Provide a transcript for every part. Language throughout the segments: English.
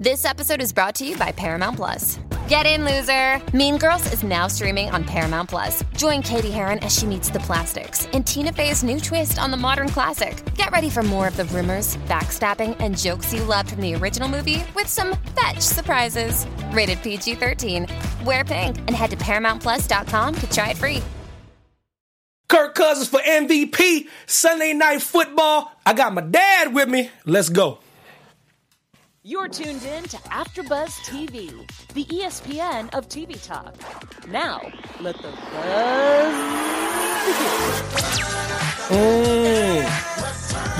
This episode is brought to you by Paramount Plus. Get in, loser! Mean Girls is now streaming on Paramount Plus. Join Cady Heron as she meets the plastics in Tina Fey's new twist on the modern classic. Get ready for more of the rumors, backstabbing, and jokes you loved from the original movie with some fetch surprises. Rated PG 13. Wear pink and head to ParamountPlus.com to try it free. Kirk Cousins for MVP. Sunday night football. I got my dad with me. Let's go. You're tuned in to AfterBuzz TV, the ESPN of TV talk. Now, let the buzz Mm.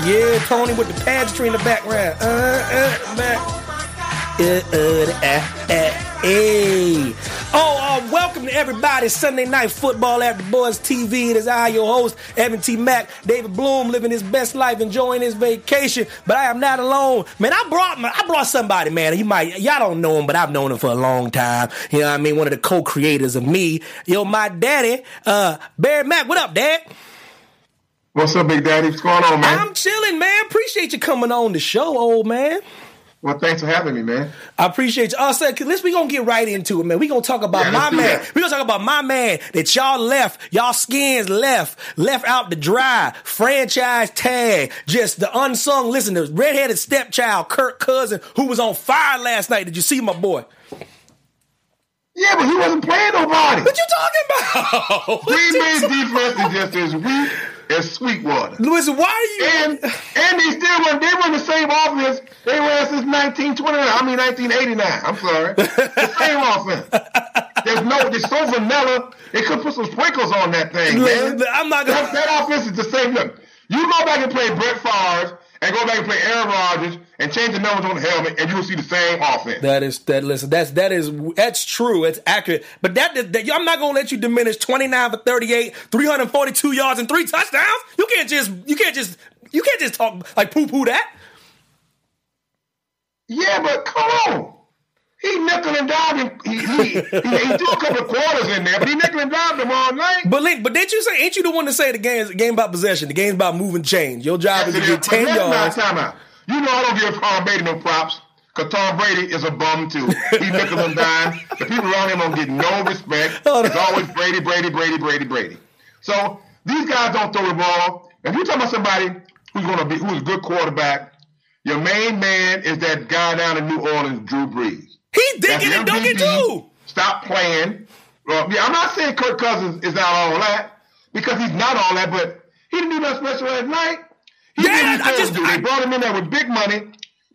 Yeah, Tony with the pageantry in the background. Uh, uh, back. Uh, uh, uh, uh, hey. Oh, uh, welcome to everybody. Sunday night football at the Boys TV. It is I, your host, Evan T. Mack. David Bloom living his best life, enjoying his vacation. But I am not alone. Man, I brought my, I brought somebody, man. You might y'all don't know him, but I've known him for a long time. You know what I mean? One of the co-creators of me. Yo, my daddy, uh, Barry Mack. What up, Dad? What's up, Big Daddy? What's going on, man? I'm chilling, man. Appreciate you coming on the show, old man. Well, thanks for having me, man. I appreciate you. Oh, so let's we gonna get right into it, man. We gonna talk about Yeah, my man. that. We gonna talk about my man that y'all left, y'all skins left, left out the dry. Franchise tag, just the unsung. Listen, the redheaded stepchild, Kirk Cousin, who was on fire last night. Did you see my boy? Yeah, but he wasn't playing nobody. What you talking about? Green Bay's defense is just as weak as Sweetwater. Listen, why are you? And and they still run. They run the same offense they ran since 1929. I mean 1989. I'm sorry. The same offense. There's no. It's so vanilla. They could put some sprinkles on that thing, man. I'm not That, gonna. that offense is the same. Look, you go back and play Brett Favre and go back and play Aaron Rodgers and change the numbers on the helmet, and you will see the same offense. That is that. Listen, that's that is that's true. It's accurate. But that, that I'm not gonna let you diminish 29 for 38, 342 yards and three touchdowns. You can't just you can't just you can't just talk like poo poo that. Yeah, but come on. He nickel and dimed him. He, he, he, he threw a couple of quarters in there, but he nickel and dimed them all night. But Link, but didn't you say? Ain't you the one to say the game is a game about possession? The game's about moving chains. Your job is to get 10 yards. Not time out. You know I don't give Tom Brady no props. Cause Tom Brady is a bum too. He nickel and dime. The people around him don't get no respect. It's always Brady, Brady, Brady, Brady, Brady. So these guys don't throw the ball. If you're talking about somebody who's gonna be who's a good quarterback, your main man is that guy down in New Orleans, Drew Brees. He dinking and dunking mm-hmm. too. Stop playing. Well, yeah, I'm not saying Kirk Cousins is not all that because he's not all that, but he didn't do nothing special last night. He Yeah, did I just- do. I- they brought him in there with big money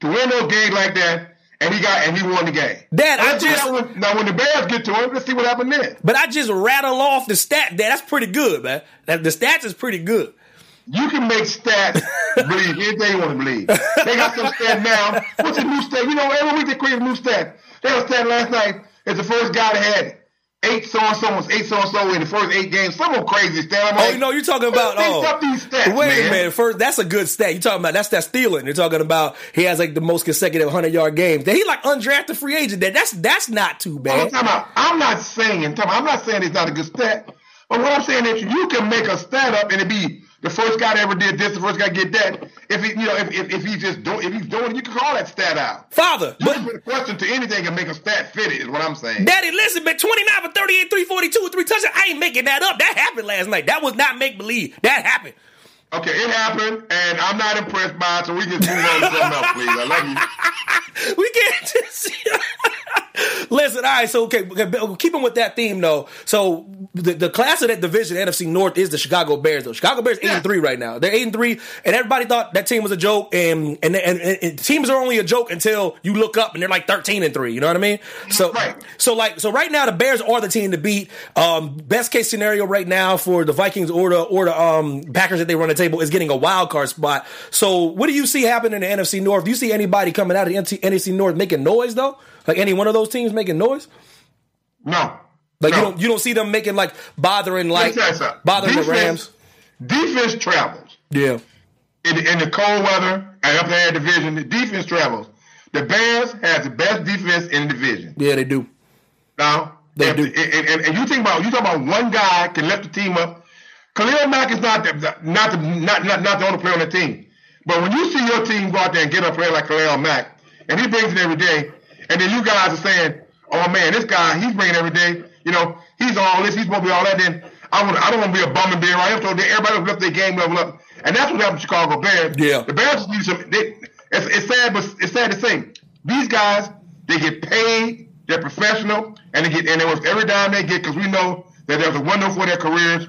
to win those games like that, and he got and he won the game. Dad, I just- now when the Bears get to him, let's see what happened then. But I just rattle off the stat. Dad, that's pretty good, man. That, the stats is pretty good. You can make stats believe anything you want to believe. They got some stat now. What's a new stat? You know, every week they create a new stat. They had a stat last night is the first guy that had eight so and so was eight so and so in the first eight games. Some of them crazy stat. I'm Oh, like, you know, you're talking about. Oh, up these stats, wait man. a minute. First, that's a good stat. You're talking about that's that stealing. You're talking about he has like the most consecutive 100 yard games. That he like undrafted free agent. That that's that's not too I'm, bad. talking about, I'm not saying I'm not saying it's not a good stat, but what I'm saying is you can make a stat up and it be the first guy that ever did this, the first guy get that. If he, you know, if, if, if he's just doing, if he's doing, you can call that stat out. Father, You but can put a question to anything and make a stat fit it. Is what I'm saying. Daddy, listen, man, 29 for 38, 342 with three touchdowns. I ain't making that up. That happened last night. That was not make believe. That happened. Okay, it happened, and I'm not impressed by it, so we can move on to something else, please. I love you. We can't just. Listen, all right. So, okay, keeping with that theme though. So, the, the class of that division, NFC North, is the Chicago Bears. Though Chicago Bears eight and three right now. They're eight and three, and everybody thought that team was a joke. And and, and and teams are only a joke until you look up and they're like thirteen and three. You know what I mean? So, Right. so like, so right now the Bears are the team to beat. Um, best case scenario right now for the Vikings or the or the um Packers that they run table is getting a wild card spot. So, what do you see happening in the NFC North? Do you see anybody coming out of the NFC North making noise though? Like any one of those teams making noise? No. Like no. you don't you don't see them making like bothering like you something. bothering the Defense- Rams. Defense travels. Yeah. in, in the cold weather and up there division, the defense travels. The Bears has the best defense in the division. Yeah, they do. Now, They if- do. And, and, and you think about you talk about one guy can lift the team up. Khalil Mack is not the, not the not, not not the only player on the team. But when you see your team go out there and get a player like Khalil Mack, and he brings it every day, And then you guys are saying, "Oh man, this guy, he's bringing every day. You know, he's all this, he's supposed to be all that." Then I wanna, I don't want to be a bum and being right. So everybody lift their game level up, and that's what happened to Chicago Bears. Yeah. the Bears just need some. They, it's, it's sad, but it's sad to say these guys they get paid, they're professional, and they get and it was every dime they get because we know that there's a window for their careers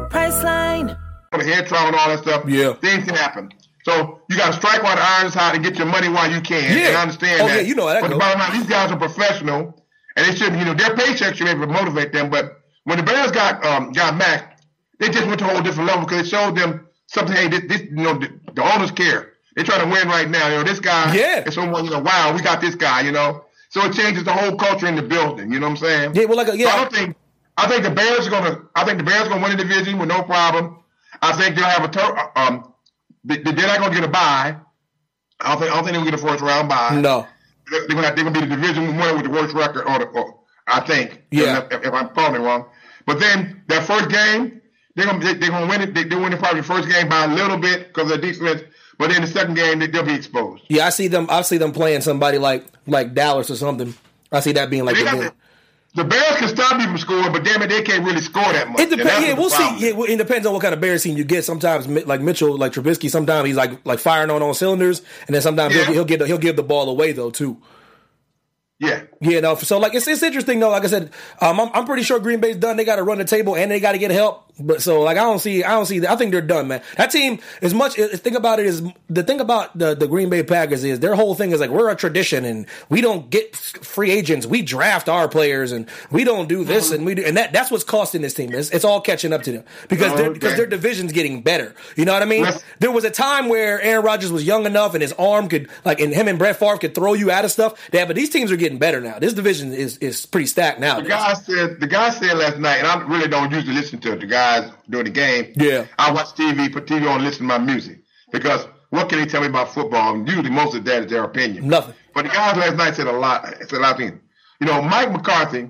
Priceline. the head trauma and all that stuff. Yeah. Things can happen. So you got to strike while the iron's hot and get your money while you can. Yeah. And I understand Oh, that. yeah, you know how that But the bottom line, these guys are professional, and they should, you know, their paychecks should be able to motivate them. But when the Bears got um, got Mack, they just went to a whole different level because it showed them something. Hey, this, this you know, the, the owners care. They're trying to win right now. You know, this guy Yeah. is someone. You know, wow, we got this guy. You know, so it changes the whole culture in the building. You know what I'm saying? Yeah, well, like, uh, yeah. So I don't think. I think the Bears are gonna. I think the Bears are gonna win the division with no problem. I think they'll have a. Tur- um, they, they're not gonna get a bye. I don't think. I don't think they'll get a first round bye. No. They're gonna. They're gonna be the division winner with the worst record, or, the, or I think. Yeah. If, if I'm probably wrong, but then that first game, they're gonna they, they're gonna win it. They, winning probably the first game by a little bit because of their defense. But then the second game, they, they'll be exposed. Yeah, I see them. I see them playing somebody like like Dallas or something. I see that being like They the got the, the Bears can stop you from scoring, but damn it, they can't really score that much. It depends. Yeah, we'll see. Yeah, well, it depends on what kind of Bears team you get. Sometimes, like Mitchell, like Trubisky, sometimes he's like like firing on all cylinders, and then sometimes Yeah. he'll, he'll get the, he'll give the ball away though too. Yeah. Yeah, no. So like it's it's interesting though. Like I said, um, I'm I'm pretty sure Green Bay's done. They got to run the table and they got to get help. But so like I don't see I don't see I think they're done, man. That team as much think about it is the thing about the the Green Bay Packers is their whole thing is like we're a tradition and we don't get free agents. We draft our players and we don't do this and we do and that that's what's costing this team. It's, it's all catching up to them because Okay. because their division's getting better. You know what I mean? Yes. There was a time where Aaron Rodgers was young enough and his arm could like and him and Brett Favre could throw you out of stuff. Yeah, but these teams are getting better now. This division is is pretty stacked now. The guy said the guy said last night, and I really don't usually listen to it. the guys during the game. Yeah. I watch TV, put TV on, listen to my music because what can they tell me about football? And usually, most of that is their opinion. Nothing. But the guys last night said a lot. Said a lot of things. You know, Mike McCarthy.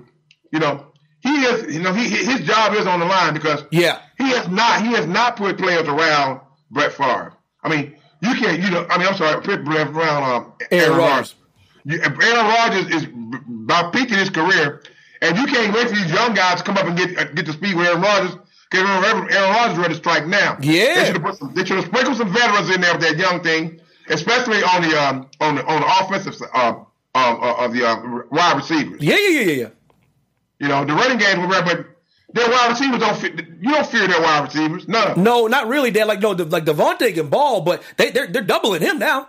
You know, he is. You know, he his job is on the line because Yeah. he has not he has not put players around Brett Favre. I mean, you can't. You know, I mean, I'm sorry, put Brett around um, Aaron Rodgers. you, Aaron Rodgers is b- about peaking his career, and you can't wait for these young guys to come up and get uh, get to speed with Aaron Rodgers. Because Aaron, Aaron Rodgers ready to strike now. Yeah. they should have put some, they should have sprinkled some veterans in there with that young thing, especially on the um on the on the offensive side, um um uh, of the uh, wide receivers. Yeah, yeah, yeah, yeah. You know, the running game, but their wide receivers don't. Fit, you don't fear their wide receivers. Them. No, not really. They're like no, like Davante can ball, but they they're they're doubling him now.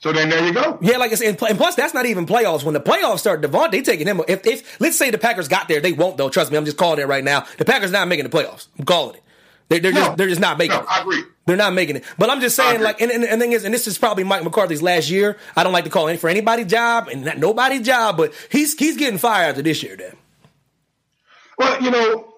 So then there you go. Yeah, like I said, and plus that's not even playoffs. When the playoffs start, Davante taking him. If if let's say the Packers got there, they won't though. Trust me, I'm just calling it right now. The Packers not making the playoffs. I'm calling it. They, they're No. just they're just not making No, it. I agree. They're not making it. But I'm just saying, like, and, and, and the thing is, and this is probably Mike McCarthy's last year. I don't like to call it for anybody's job and not nobody's job, but he's he's getting fired after this year. Then Well, you know,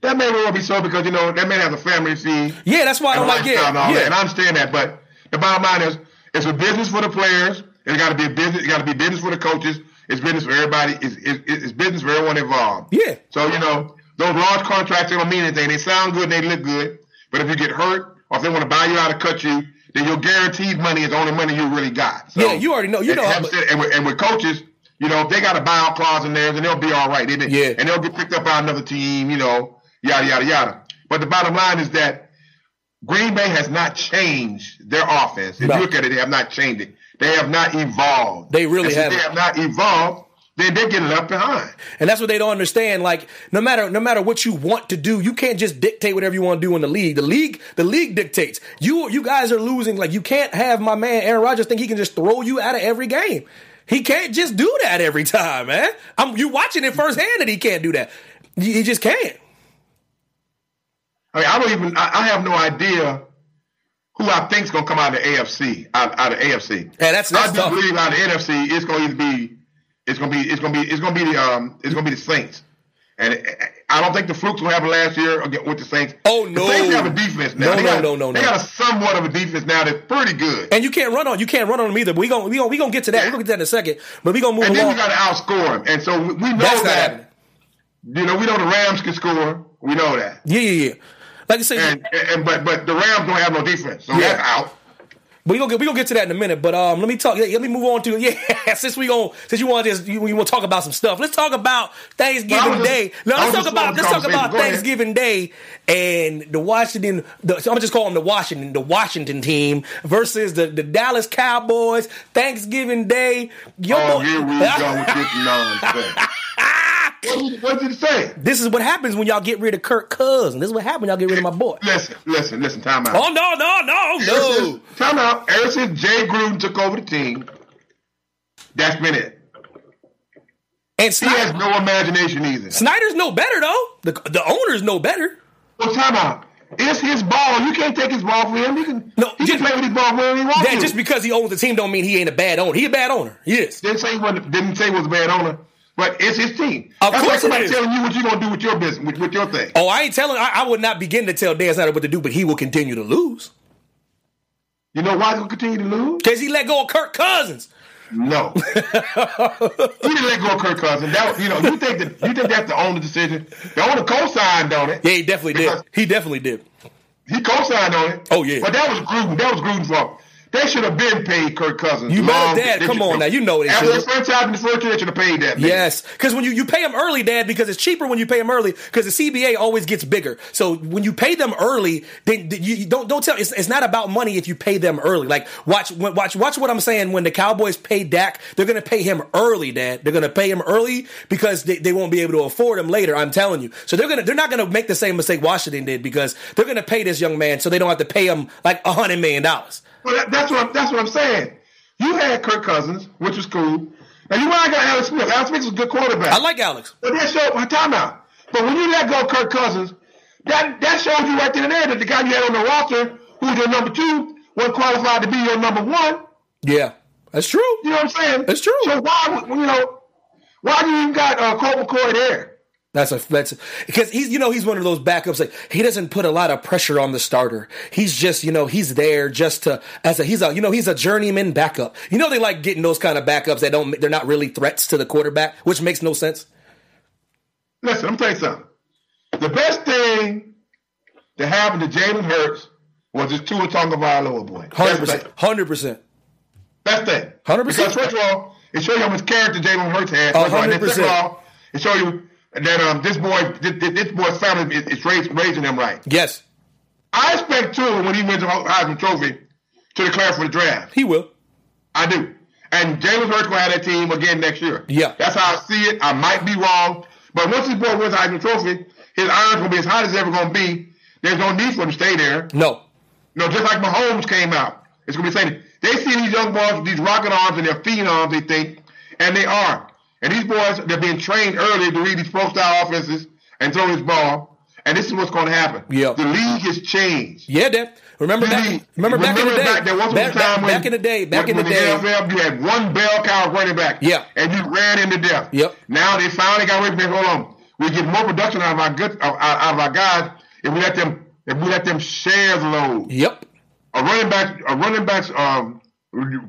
that may well be so because you know that man has a family feed. yeah, that's why I don't like lifestyle yeah and all that. And I understand that, but the bottom line is, it's a business for the players. It's got to be a business. It got to be business for the coaches. It's business for everybody. It's, it's, it's business for everyone involved. Yeah. So you know, those large contracts they don't mean anything. They sound good. and They look good. But if you get hurt, or if they want to buy you out or cut you, then your guaranteed money is the only money you really got. So, Yeah, you already know- you know and, mu- and, with, and with coaches, you know, if they got a buyout clause in theirs, and they'll be all right. They, they- Yeah. and they'll get picked up by another team. You know, yada yada yada. But the bottom line is that Green Bay has not changed their offense. If No. you look at it, they have not changed it. They have not evolved. They really haven't. They have not evolved. Then they're getting left behind. And that's what they don't understand. Like, no matter no matter what you want to do, you can't just dictate whatever you want to do in the league. The league, the league dictates. You you guys are losing. Like, you can't have my man Aaron Rodgers think he can just throw you out of every game. He can't just do that every time, man. I'm you watching it firsthand that he can't do that. He just can't. I mean, I don't even. I, I have no idea who I think is going to come out of the AFC. Out, out of AFC. Yeah, that's- that's I do tough. believe out of the NFC, it's going to either be, it's going to be, it's going to be, it's going to be the, um, it's going to be the Saints. And I don't think the flukes will happen last year with the Saints. Oh, no, The. Saints have a defense now. No, They no, got, no, no, They no. got a somewhat of a defense now that's pretty good. And you can't run on you can't run on them either. But we gonna we gonna we gonna get to that. We're gonna get to that in a second. But we gonna move And then along. you got to outscore them. And so we we know That's that. You know, we know the Rams can score. We know that. Yeah, yeah, yeah. Like I said, And, and but but the Rams don't have no defense, so Yeah. that's out. we gonna get we gonna get to that in a minute. But um, let me talk. Let me move on to yeah. Since we gonna since you want to just you, you want to talk about some stuff, let's talk about Thanksgiving Well, I was just- Day. No, let's talk about let's talk about Go ahead. Thanksgiving Day and the Washington. The, I'm just calling them the Washington the Washington team versus the the Dallas Cowboys. Thanksgiving Day. Oh, boy- here we go with this nonsense. What, what did it say? This is what happens when y'all get rid of Kirk Cousins. This is what happens when y'all get rid of my boy. Listen, listen, listen. Time out. Oh no, no, no, no. since- Time out. Ever since Jay Gruden took over the team, that's been it. And He has no imagination either. Snyder's no better though. The the owners no better. Well, time out. It's his ball. You can't take his ball from him. He can. No, he just- can play with his ball wherever he wants That to. just because he owns the team don't mean he ain't a bad owner. He a bad owner. Yes. didn't say he wasn't, didn't say he was a bad owner, but it's his team. Of That's course like somebody telling you what you're gonna do with your business, with, with your thing. Oh, I ain't telling. I, I would not begin to tell Dan Snyder what to do, but he will continue to lose You know why he's gonna continue to lose? because he let go of Kirk Cousins. No, he didn't let go of Kirk Cousins. That you know, you think that you think that's the owner decision. The owner co-signed on it. Yeah, he definitely did. He definitely did. He co-signed on it. Oh, yeah. but that was Gruden. That was Gruden's fault. They should have been paid Kirk Cousins. You better, long- Dad, come on now, you know they After the franchise in the first year, they should have paid that. man. Yes, because when you, you pay them early, Dad, because it's cheaper when you pay them early. Because the CBA always gets bigger. So when you pay them early, then you, you don't don't tell. It's, it's not about money if you pay them early. Like watch watch watch what I'm saying. When the Cowboys pay Dak, they're going to pay him early, Dad. They're going to pay him early because they, they won't be able to afford him later. I'm telling you. So they're gonna they're not going to make the same mistake Washington did because they're going to pay this young man so they don't have to pay him like a hundred million dollars. Well, that, that's what I'm, that's what I'm saying. You had Kirk Cousins, which was cool. Now you went and got Alex Smith. Alex Smith was a good quarterback. I like Alex. But that showed my timeout. But when you let go of Kirk Cousins, that that shows you right then and there that the guy you had on the roster, who was your number two, wasn't qualified to be your number one. Yeah, that's true. You know what I'm saying? That's true. So why, you know, why do you even got uh, Colt McCoy there? That's a that's because he's you know he's one of those backups like he doesn't put a lot of pressure on the starter. He's just you know he's there just to as a he's a you know he's a journeyman backup. You know they like getting those kind of backups that don't they're not really threats to the quarterback, which makes no sense. Listen, I'm tell you something. The best thing that happened to Jalen Hurts was this Tua Tagovailoa boy. Hundred percent, hundred percent. Best thing. 100%. Because first of all, it shows you how much character Jalen Hurts had. A First of all, and then of percent. all, it shows you that um this boy this, this- boy's family is, is raising, raising him right. Yes, I expect too when he wins the Heisman Trophy to declare for the draft. he will. I do. And Jalen Hurts will have that team again next year. Yeah. That's how I see it. I might be wrong. But once this boy wins the Heisman Trophy, his iron's to be as hot as ever going to be. There's no need for him to stay there. No, You know, just like Mahomes came out. It's going to be saying, they see these young boys with these rocket arms and their phenoms, they think, and they are. And these boys, they're being trained early to read these pro style offenses and throw this ball. And this is what's going to happen. Yeah. The league has changed. yeah, Dad. Remember The back, league- remember back in the day. back, there was back, a time back- when, back in the day. Back when, in the when day. NFL, you had one bell cow running back. Yeah. And you ran into death. Yep. Now they finally got away from that. Hold on. We get more production out of our good out, out of our guys if we let them if we let them share the load. Yep. A running back a running back's um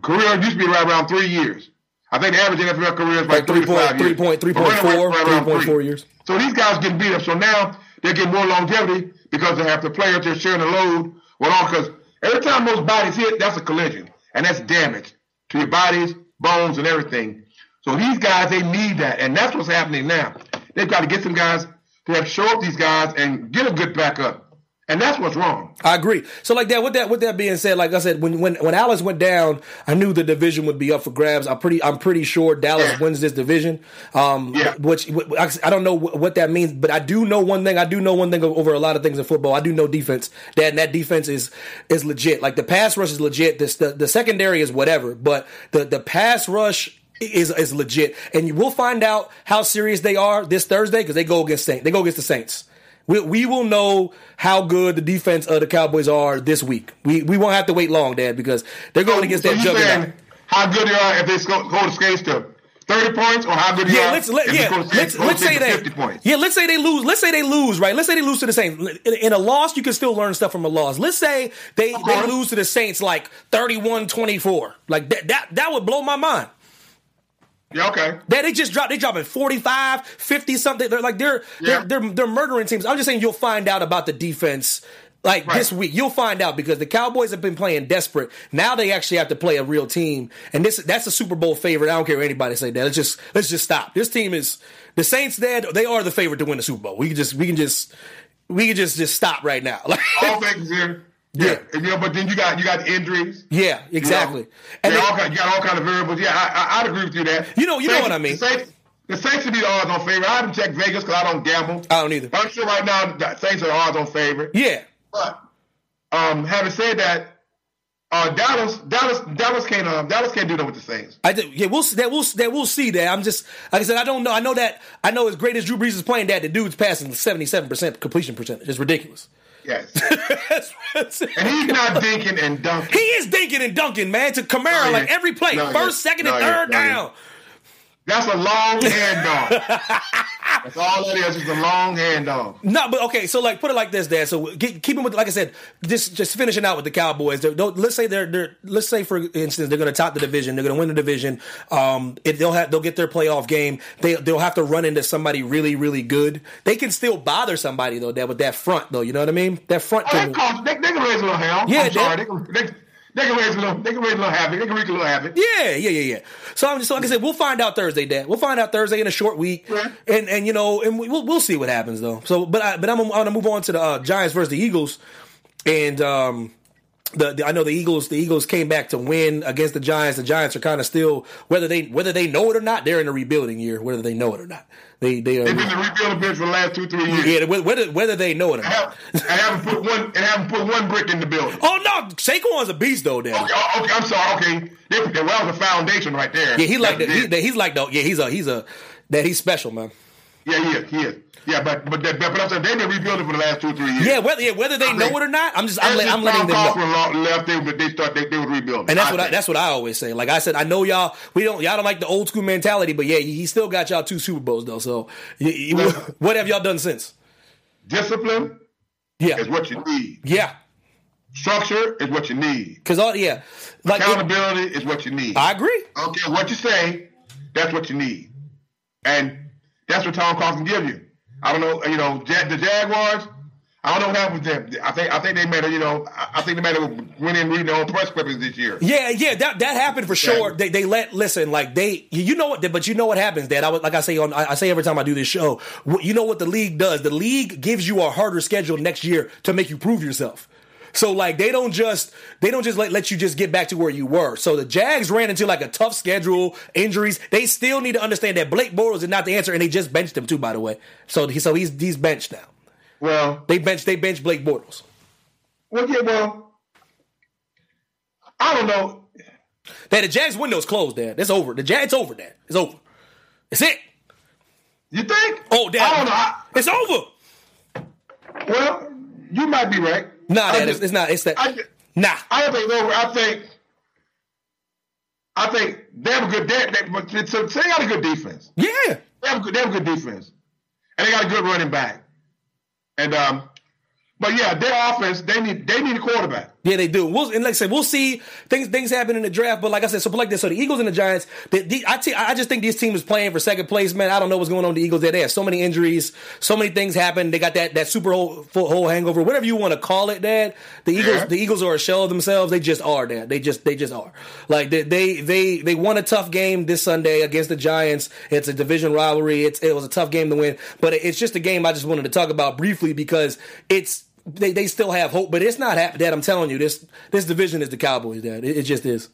career used to be right around three years. I think the average NFL career is like, Like three three, to point five three years. point three point four right three point four years. So these guys getting beat up. So now they're getting more longevity because they have the players they're sharing the load with all. Because every time those bodies hit, that's a collision, and that's damage to your bodies, bones, and everything. So these guys, they need that, and that's what's happening now. They've got to get some guys to have show up these guys and get a good backup, and that's what's wrong. I agree. So like that with that with that being said, like I said, when when when Alex went down, I knew the division would be up for grabs. I'm pretty I'm pretty sure Dallas Yeah. wins this division. Um Yeah. which I don't know what that means, but I do know one thing. I do know one thing over a lot of things in football. I do know defense. That that defense is is legit. Like the pass rush is legit. This the, the secondary is whatever, but the the pass rush is is legit. And you will find out how serious they are this Thursday because they go against Saint. They go against the Saints. We, we will know how good the defense of the Cowboys are this week. We we won't have to wait long, Dad, because they're going against so that juggernaut. how good they are if they the skates to 30 points or how good they Yeah, are let's let, if they yeah let's let's hold say the skates that to 50 points. yeah let's say they lose let's say they lose right? Let's say they lose to the Saints. In, in a loss you can still learn stuff from a loss. Let's say they they lose to the Saints like 31-24 like that that that would blow my mind Yeah, okay. that they just dropped they dropping 45 50 something. They're like they're Yeah. they're, they're they're murdering teams. I'm just saying you'll find out about the defense like Right. this week. You'll find out because the Cowboys have been playing desperate. Now they actually have to play a real team. And this that's a Super Bowl favorite. I don't care what anybody say that let's just let's just stop. This team is the Saints dead they are the favorite to win the Super Bowl. We can just we can just we can just just stop right now. Like All things here. Yeah. Yeah. And, you know, but then you got you got injuries. yeah you know. exactly and Yeah, they- all kind, you got all kind of variables. Yeah, I, I, I'd agree with you there. You know- you know what I mean. The Saints, the Saints should be the odds on favorite. I haven't checked Vegas because I don't gamble. I don't either But I'm sure right now the Saints are the odds on favorite. yeah But um, having said that, uh, Dallas, Dallas, Dallas can't, uh, Dallas can't do that with the Saints. I do, yeah, we'll that we'll that we'll see that. I'm just like I said, I don't know. I know that I know as great as Drew Brees is playing that, the dude's passing 77 percent completion percentage. It's ridiculous. Yes, That's- and he's not dinking and dunking. he is dinking and dunking, man, to Kamara No, like every play, No, first, second, and No, yeah. third down. That's a long handoff. That's all that is. It's a long handoff. No, but okay. So like, put it like this, Dad. So get, keep him with, like I said, just just finishing out with the Cowboys. They're, don't, let's say they're they're let's say for instance they're going to top the division. They're going to win the division. Um, if they'll have they'll get their playoff game. They they'll have to run into somebody really really good. They can still bother somebody though. That with that front though, you know what I mean? That front. Oh, they, Can, they, they can raise a little hell. Yeah, I'm sorry. they- They can, they, can raise a little. They can raise a little havoc. They can wreak a little havoc. Yeah, yeah, yeah, yeah. So I'm just so like I said, we'll find out Thursday, Dad. We'll find out Thursday in a short week, Yeah. and and you know, and we'll we'll see what happens though. So, but I, but I'm, I'm gonna move on to the uh, Giants versus the Eagles, and um, the, the I know the Eagles the Eagles came back to win against the Giants. The Giants are kind of still whether they whether they know it or not, they're in a rebuilding year. Whether they know it or not, they they are. They've been the rebuilding bench for the last two, three years. Yeah, whether whether they know it or not. have, and haven't put one and haven't put one brick in the building. Oh no, Saquon's a beast though, Dad. Okay, oh, okay, I'm sorry. Okay, they, well, that was a foundation right there. Yeah, he like that. He, he's like though. Yeah, he's a he's a that he's special, man. yeah, he is. He is. Yeah, but but that, but I'm saying they've been rebuilding for the last two, or three years. Yeah, whether yeah, whether they I know think- it or not, I'm just I'm, let, I'm letting them know. Left, they, they start they, they was rebuilding. And that's I what I, that's what I always say. Like I said, I know y'all we don't y'all don't like the old school mentality, but yeah, he still got y'all two Super Bowls though. So you, what have y'all done since? discipline Yeah, is what you need. yeah, Structure is what you need. because all yeah, like it- Accountability is what you need. I agree. Okay, what you say, that's what you need. And that's what Tom Coughlin give you. I don't know, you know, the Jaguars, I don't know what happened to them. I think I think they made a, you know, I think they made a went in reading their own press clippings this year. Yeah, yeah, that that happened for sure. They they let listen like they you know what but you know what happens, Dad. I like I say on I say every time I do this show. You know what the league does? The league gives you a harder schedule next year to make you prove yourself. So like they don't just they don't just let, let you just get back to where you were. So the Jags ran into like a tough schedule, injuries. They still need to understand that Blake Bortles is not the answer, and they just benched him too. By the way, so he, so he's he's benched now. Well, They benched they benched Blake Bortles. well, yeah, well, I don't know. Dad, the Jags window's closed. Dad, it's over. The Jags, it's over. Dad, it's over. It's it. You think? Oh, Dad, I don't know. I, it's over. well, you might be right. Nah, Dad, just- it's, it's not. It's that. I, nah. I don't think over. I think. I think they have a good. They, they, they got a good defense. Yeah. They have a good, they have a good defense, and they got a good running back. And um, but yeah, their offense they need they need a quarterback. Yeah, they do. We'll, and like I said, we'll see things things happen in the draft. But like I said, so like this, so the Eagles and the Giants, the, the, I, t- I just think this team is playing for second place, man. I don't know what's going on with the Eagles. There, they have so many injuries, so many things happen. They got that that Super Bowl whole hangover, whatever you want to call it. Dad, the Eagles, Yeah. the Eagles are a shell of themselves. They just are. Dad, they just they just are. Like they they they, they won a tough game this Sunday against the Giants. It's a division rivalry. It's it was a tough game to win, but it's just a game I just wanted to talk about briefly because it's they, they still have hope, but it's not happening. Dad, I'm telling you, this this division is the Cowboys. Dad, it, it just is.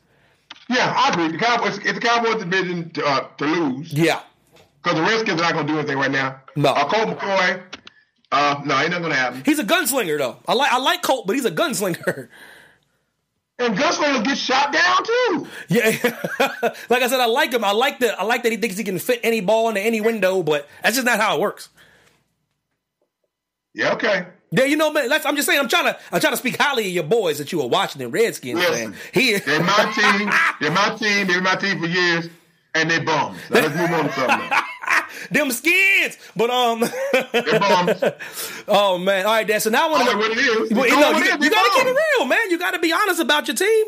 Yeah, I agree. The Cowboys it's the Cowboys division to, uh, to lose Yeah, because the Redskins are not going to do anything right now. No. uh, Colt McCoy. Uh, no, ain't nothing going to happen. he's a gunslinger though. I like I like Colt, but he's a gunslinger. And Gunslingers get shot down too. Yeah, like I said, I like him. I like the I like that he thinks he can fit any ball into any window, but that's just not how it works. Yeah, okay. Yeah, you know, man. I'm just saying. I'm trying to. I'm trying to speak highly of your boys that you were watching Washington Redskins Listen, fan. He, they're my team. They're my team. They're my team for years, and they bums. Now, let's move on to something. them skins. But um, They're bums. oh man. All right, Dad. So now I want to. what it is. Well, you know, you, you gotta keep it real, man. You gotta be honest about your team.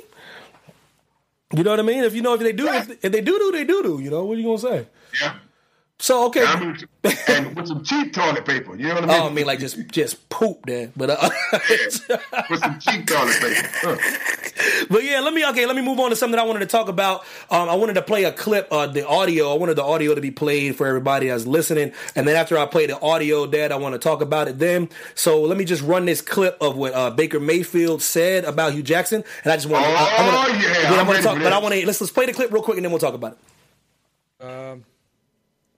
You know what I mean? If you know if they do, if, if they do do, they do do. You know what are you gonna say? Yeah. So okay. I mean, and with some cheap toilet paper. You know what I mean? Oh, I mean, like just just poop there, but uh, with some cheap toilet paper. Huh. but yeah, let me okay, let me move on to something I wanted to talk about. Um, I wanted to play a clip, uh, the audio. I wanted the audio to be played for everybody that's listening, and then after I play the audio, Dad, I want to talk about it then. So let me just run this clip of what uh, Baker Mayfield said about Hue Jackson, and I just want. to I, I wanna, Oh, yeah, I'm I'm gonna talk, for but I want to let's let's play the clip real quick, and then we'll talk about it. Um,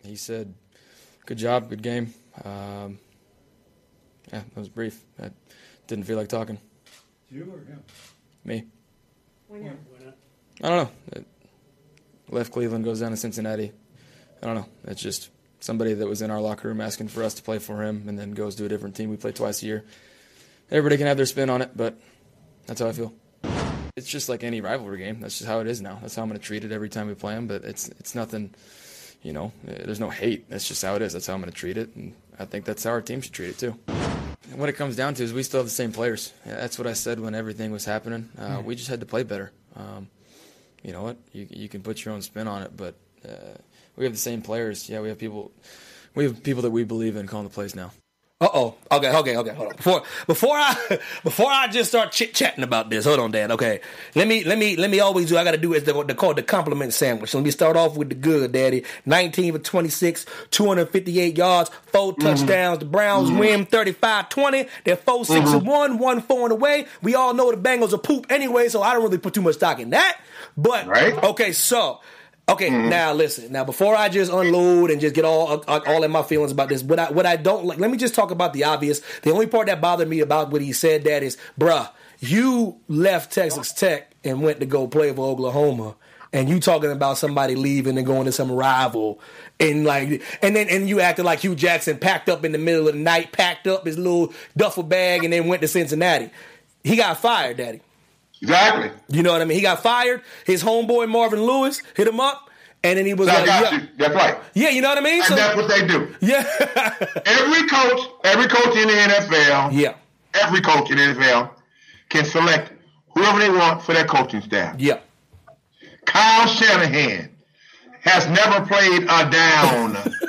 he said, "Good job, good game." Um, yeah, that was brief. I didn't feel like talking. You or him? Me, Why not? I don't know. It left Cleveland, goes down to Cincinnati. I don't know. It's just somebody that was in our locker room asking for us to play for him, and then goes to a different team. We play twice a year. Everybody can have their spin on it, but that's how I feel. It's just like any rivalry game. That's just how it is now. That's how I'm going to treat it every time we play them. But it's it's nothing. You know, uh, there's no hate. That's just how it is. That's how I'm going to treat it, and I think that's how our team should treat it too. And what it comes down to is we still have the same players. That's what I said when everything was happening. Uh, We just had to play better. Um, you know what? You you can put your own spin on it, but uh, we have the same players. Yeah, we have people. We have people that we believe in calling the plays now. Uh oh. Okay, okay, okay. Hold on. Before before I before I just start chit chatting about this, hold on, Dad. Okay. Let me let me let me always do I gotta do is the they call the compliment sandwich. Let me start off with the good, Daddy. Nineteen for twenty six, two hundred fifty eight yards, 4 touchdowns. The Browns win 35-20. They're four six and one, one four and away. We all know the Bengals are poop anyway, so I don't really put too much stock in that. But Right. okay, so Okay, mm-hmm. now listen. Now before I just unload and just get all all all in my feelings about this, what I what I don't like, let me just talk about the obvious. The only part that bothered me about what he said that is, bruh, you left Texas Tech and went to go play for Oklahoma. And you talking about somebody leaving and going to some rival, and like, and then and you acted like Hue Jackson packed up in the middle of the night, packed up his little duffel bag, and then went to Cincinnati. He got fired, Daddy. Exactly. You know what I mean? He got fired. His homeboy Marvin Lewis hit him up, and then he was I like, got yeah, you. That's right. yeah, you know what I mean? And So, that's what they do. yeah, Every coach, every coach in the NFL, yeah, every coach in the NFL can select whoever they want for their coaching staff. yeah. Kyle Shanahan has never played a down.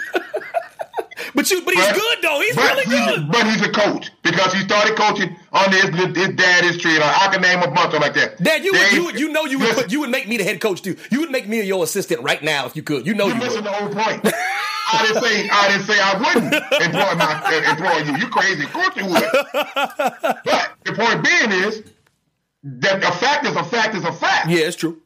But you, but he's But- good though. He's really he's- good. But he's a coach because he started coaching on his his dad is tree. I can name a bunch of like that. Dad, you would, you would, you know you would listen, put, you would make me the head coach too. You would make me your assistant right now if you could. You know You're you missing would. the whole point. I didn't say I didn't say I wouldn't employ my uh, employ you. You crazy? Of course you would. but the point being is that a fact is a fact is a fact. Yeah, it's true.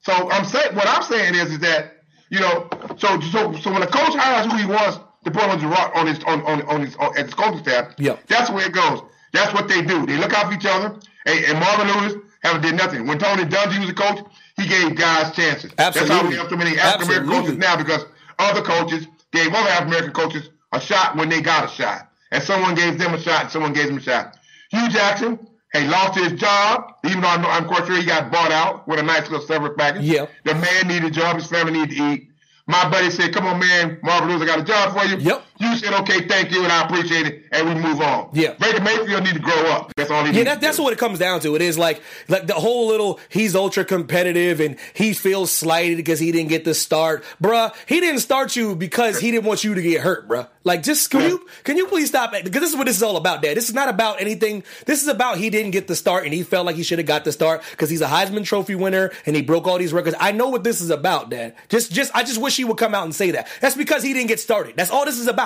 So I'm saying what I'm saying is is that you know so so so when a coach hires who he wants to put on ro- on his on on, on his on, at his coaching staff, Yeah. that's where it goes. That's what they do. They look out for each other. And, and Marvin Lewis haven't did nothing. When Tony Dungy was a coach, he gave guys chances. Absolutely. That's how we have so many African American coaches now because other coaches gave other African American coaches a shot when they got a shot, and someone gave them a shot, and someone gave them a shot. Hue Jackson. He lost his job, even though I'm, I'm quite sure he got bought out with a nice little severance package. Yeah. The man needed a job. His family needed to eat. My buddy said, "Come on, man, Marvin Lewis, I got a job for you." Yep. You said, "Okay, thank you, and I appreciate it," and we move on. Yeah. Baker Mayfield need to grow up. That's all he Yeah, that, that's what it comes down to. It is like like the whole little he's ultra competitive and he feels slighted because he didn't get the start, bruh. He didn't start you because he didn't want you to get hurt, bruh. Like, just can you can you please stop? Because this is what this is all about, Dad. This is not about anything. This is about he didn't get the start and he felt like he should have got the start because he's a Heisman Trophy winner and he broke all these records. I know what this is about, Dad. Just just I just wish he would come out and say that. That's because he didn't get started. That's all this is about.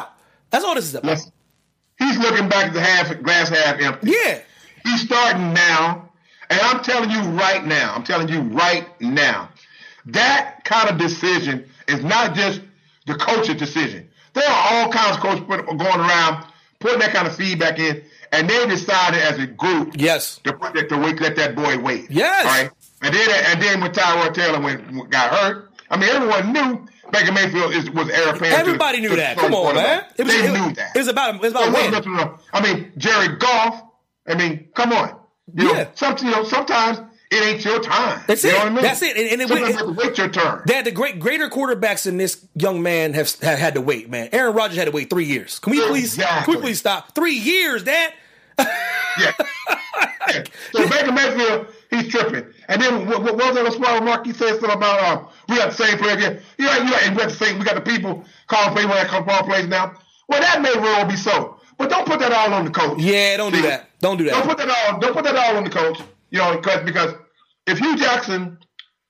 That's all this is about. He's looking back at the half glass half empty. Yeah. He's starting now, and I'm telling you right now, I'm telling you right now, that kind of decision is not just the coach's decision. There are all kinds of coaches put, going around putting that kind of feedback in, and they decided as a group Yes. to put to wait, let that boy wait. Yes. All right. And then and then when Tyrod Taylor went got hurt I mean, everyone knew Baker Mayfield is, was heir apparent. to Everybody knew to that. Come on, man. It was, they it, knew that. It was about it was about It wasn't winning. nothing wrong. I mean, Jared Goff. I mean, come on. You Yeah. know, some, you know, sometimes it ain't your time. That's you it. Know what I mean? That's it. And- and it- sometimes it- you have to wait your turn. Dad, the great greater quarterbacks than this young man have, have had to wait, man. Aaron Rodgers had to wait three years. Can we please can we please stop? Three years, Dad. Yeah. yeah. So Baker Mayfield, he's tripping. And then what, what was that small remark he said something about um, we got the same player again. You know, you know, we got the same we got the people calling when they call ball plays now. Well that may well be so. But don't put that all on the coach. Yeah, don't do that. Don't do that. Don't put that all don't put that all on the coach. You know, because because if Hue Jackson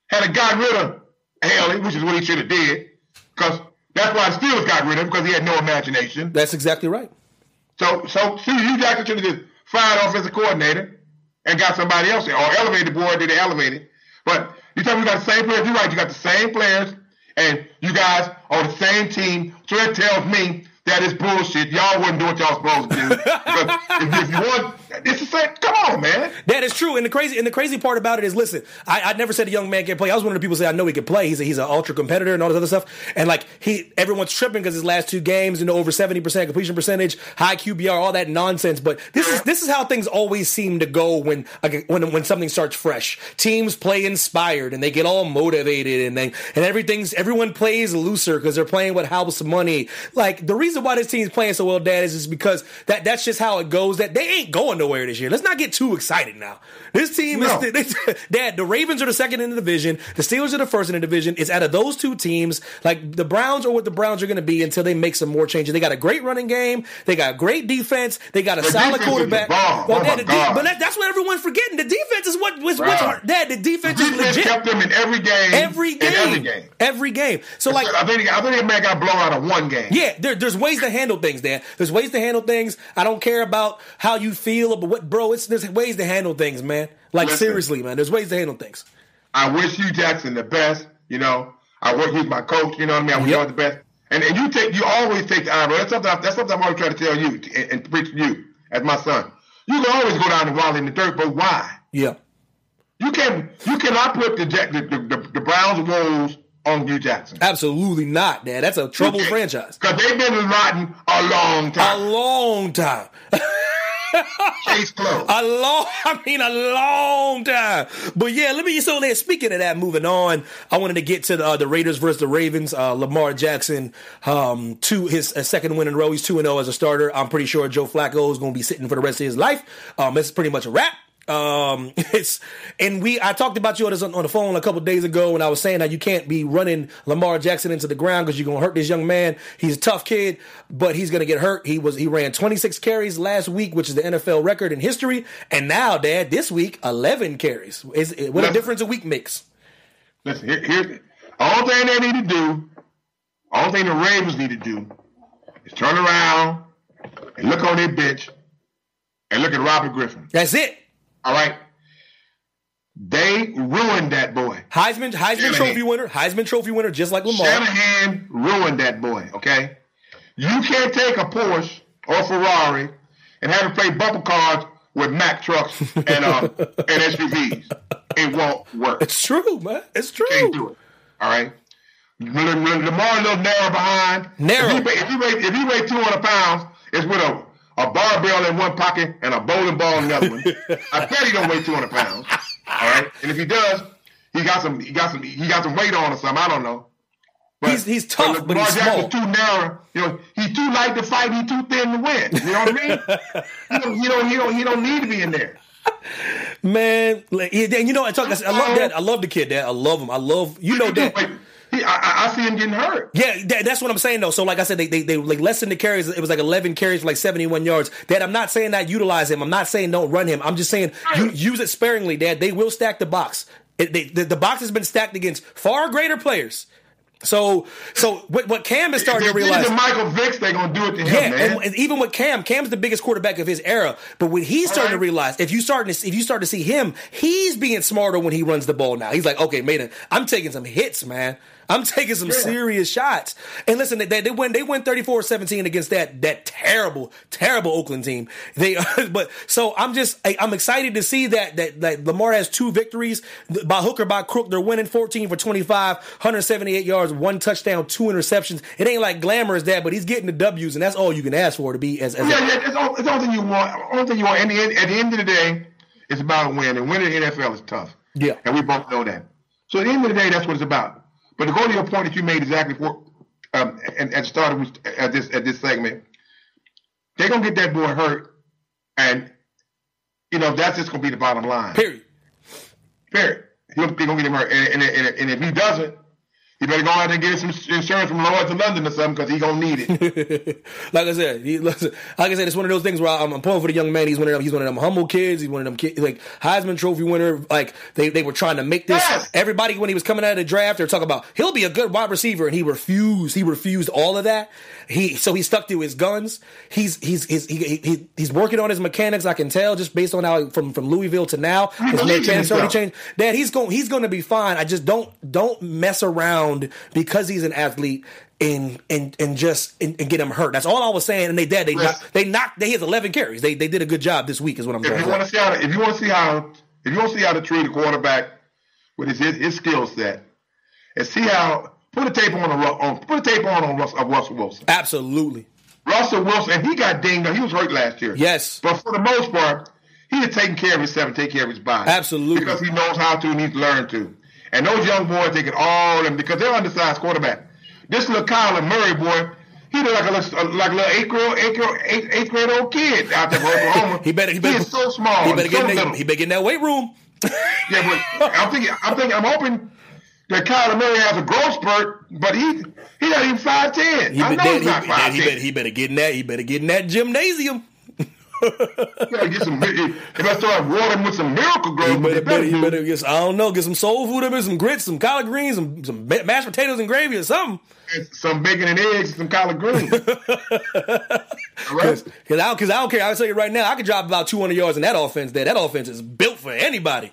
had a got rid of Haley, which is what he should have did, because that's why the Steelers got rid of him because he had no imagination. That's exactly right. So, so see, Hue Jackson should have just fired offensive coordinator and got somebody else, or elevated the board, did they elevate it? But you tell me you got the same players. You're right. You got the same players, and you guys are the same team. So that tells me that is bullshit. Y'all wouldn't do what y'all supposed to do. if, if you want, it's the same. Come on, man. That is true. And the crazy and the crazy part about it is, listen, I, I never said a young man can play. I was one of the people say I know he can play. He's a, he's an ultra competitor and all this other stuff. And like he, everyone's tripping because his last two games, you know, over seventy percent completion percentage, high QBR, all that nonsense. But this is this is how things always seem to go when when when something starts fresh. Teams play inspired and they get all motivated and they and everything's everyone plays looser because they're playing with house money. Like the reason why this team's playing so well, Dad, is just because that that's just how it goes. That they ain't going nowhere this year. Let's not get too excited now. This team No. is they, Dad. The Ravens are the second in the division. The Steelers are the first in the division. It's out of those two teams. Like the Browns are what the Browns are going to be until they make some more changes. They got a great running game. They got great defense. They got a The solid quarterback. Well, Oh, Dad, the de- but that, that's what everyone's forgetting. The defense is what was what's hard. Dad. The defense, is Defense legit. kept them in every game. Every game. every game. Every game. So like I think I think that man got blown out of one game. yeah, there, there's ways to handle things, Dan. There's ways to handle things. I don't care about how you feel, but what, bro, it's there's ways to handle things, man. Like Listen. seriously, man. There's ways to handle things. I wish Hue Jackson the best. You know, I work. He's my coach. You know what I mean. I wish Yep. the best. And and you take you always take the honor. That's something. I- That's something I'm always trying to tell you and, and preach to you as my son. You can always go down and wallow in the dirt, but why? Yeah. You can you cannot put the Jack- the, the, the, the Browns woes on Hue Jackson. Absolutely not, Dan. That's a troubled franchise. Because they've been rotten a long time. A long time. A long, I mean, a long time. But yeah, let me. Just so then, speaking of that, moving on, I wanted to get to the, uh, the Raiders versus the Ravens. Uh, Lamar Jackson, um, two his uh, second win in a row. He's two and zero as a starter. I'm pretty sure Joe Flacco is going to be sitting for the rest of his life. Um, it's pretty much a wrap. Um, it's and we I talked about you on, this, on the phone a couple days ago, and I was saying that you can't be running Lamar Jackson into the ground because you're gonna hurt this young man. He's a tough kid, but he's gonna get hurt. He was he ran 26 carries last week, which is the NFL record in history, and now, Dad, this week 11 carries. Is what a difference a week makes. Listen, here, here, all thing they need to do, all thing the Ravens need to do, is turn around and look on their bench and look at Robert Griffin. That's it. All right, they ruined that boy. Heisman Heisman Shanahan. Trophy winner, Heisman Trophy winner, just like Lamar. Shanahan ruined that boy. Okay, you can't take a Porsche or Ferrari and have it play bumper cars with Mack trucks and uh, and SUVs. It won't work. It's true, man. It's true. Can't do it. All right. Lamar a little narrow behind. Narrow. If he, weigh- if he weigh if he weigh two hundred pounds, it's with a, a barbell in one pocket and a bowling ball in the other one. I bet he don't weigh two hundred pounds. All right. And if he does, he got some he got some he got some weight on or something. I don't know. He's- he's tough, but Lamar he's Jackson's small. too narrow. You know, he's too light to fight. He's too thin to win. You know what I mean? he, don't, he don't. He don't. He don't need to be in there. Man, like, and you know, I talk. I love that. I love the kid. Dad. I love him. I love you know that. He, I, I- I see him getting hurt. Yeah, that, that's what I'm saying though. So like I said, they they, they like less than the carries. It was like 11 carries for like 71 yards. Dad, I'm not saying that utilize him. I'm not saying don't run him. I'm just saying you, use it sparingly, Dad. They will stack the box. It, they, the, the box has been stacked against far greater players. So, so what, what Cam is starting to they did it realize. to Michael Vicks, they're gonna do it to him, Yeah, man. and, and even with Cam, Cam's the biggest quarterback of his era. But when he's starting to realize, if you starting to if you start to see him, he's being smarter when he runs the ball now. He's like, okay, Maiden, I'm taking some hits, man. I'm taking some serious shots. And listen, they, they win they win 34-17 against that that terrible, terrible Oakland team. They but so I'm just I, I'm excited to see that that that Lamar has two victories by hook or by crook. They're winning 14 for 25, 178 yards, one touchdown, two interceptions. It ain't like glamour glamorous that, but he's getting the W's, and that's all you can ask for to be as, as Yeah, yeah, it's all, it's all thing you want. Only thing you want. And at the end of the day, it's about a win. And winning the NFL is tough. Yeah. And we both know that. So at the end of the day, that's what it's about. But to go to your point that you made exactly for, um, and, and started with, at this at this segment, they're gonna get that boy hurt, and you know that's just gonna be the bottom line. period. Period. He'll, they're gonna get him hurt, and, and, and, and if he doesn't, he better go out and get some insurance from Lloyd's of London or something because he's gonna need it. like I said, he, like I said, it's one of those things where I'm, I'm pulling for the young man. He's one of them. He's one of them humble kids. He's one of them kids, like Heisman Trophy winner. Like they, they were trying to make this. Yes. Everybody when he was coming out of the draft, they're talking about he'll be a good wide receiver, and he refused. He refused all of that. He so he stuck to his guns. He's he's he's he, he, he's working on his mechanics. I can tell just based on how from from Louisville to now his mechanics already changed. Dad, he's going he's going to be fine. I just don't don't mess around because he's an athlete and and and just and, and get him hurt. That's all I was saying. And they did. They Listen. knocked, they knocked. They hit eleven carries. They they did a good job this week. Is what I'm if you want to see how, if you want to see how, if you want to see how to treat a quarterback with his his, his skill set, and see how put a tape on a on put a tape on on Russ, of Russell Wilson. Absolutely. Russell Wilson, and he got dinged up. He was hurt last year. Yes. but for the most part, he had taken care of himself and take care of his body. Absolutely. because he knows how to and he's learned to. And those young boys, they get all them because they're undersized quarterback. This little Kyler Murray boy, he look like a little, uh, like a little eighth grade, eighth, grade- eighth, eighth grade old kid out there for Oklahoma. He better. He better. he is so small. He better get so in that. He better get in that weight room. Yeah, but I'm thinking, I'm thinking, I'm hoping that Kyler Murray has a growth spurt, but he he not even five ten. I know he's not five he better. He better get in that. He better get in that gymnasium. get some. If I start watering with some miracle He growth, better, better, he better get. I don't know. Get some soul food up in some grits, some collard greens, some some mashed potatoes and gravy or something. some bacon and eggs, and some collard greens. All right? Because I, don't- 'cause I don't care. I'll tell you right now, I could drop about 200 yards in that offense. There, that offense is built for anybody.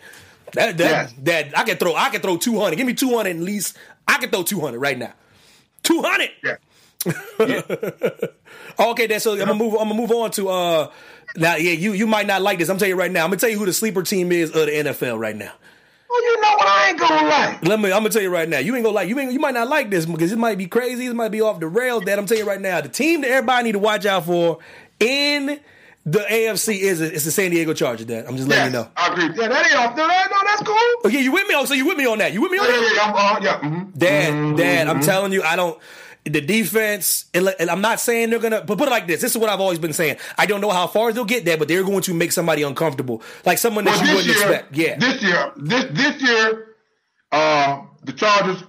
That that, Yes. that I can throw. I can throw 200. Give me 200 at least. I can throw 200 right now. 200. Yeah. Okay, then so I'm gonna move. I'm gonna move on to uh. Now, yeah, you you might not like this. I'm telling you right now. I'm gonna tell you who the sleeper team is of the NFL right now. Well, you know what? I ain't gonna lie. Let me. I'm gonna tell you right now. You ain't gonna like. You ain't. You might not like this because it might be crazy. It might be off the rails. That I'm telling you right now. The team that everybody need to watch out for in the AFC is it's the San Diego Chargers. Dad. I'm just letting Yes, you know. I agree. Yeah, that ain't off. No, that, no, that's cool. Okay, you with me? Oh, so you with me on that? You with me on Yeah, that? yeah, yeah. I'm, uh, yeah. mhm. Dad, Dad, I'm Mhm. telling you, I don't. The defense, and I'm not saying they're gonna, but put it like this: this is what I've always been saying. I don't know how far they'll get there, but they're going to make somebody uncomfortable, like someone that Well, you wouldn't year, expect. Yeah, This year, this this year, uh, the Chargers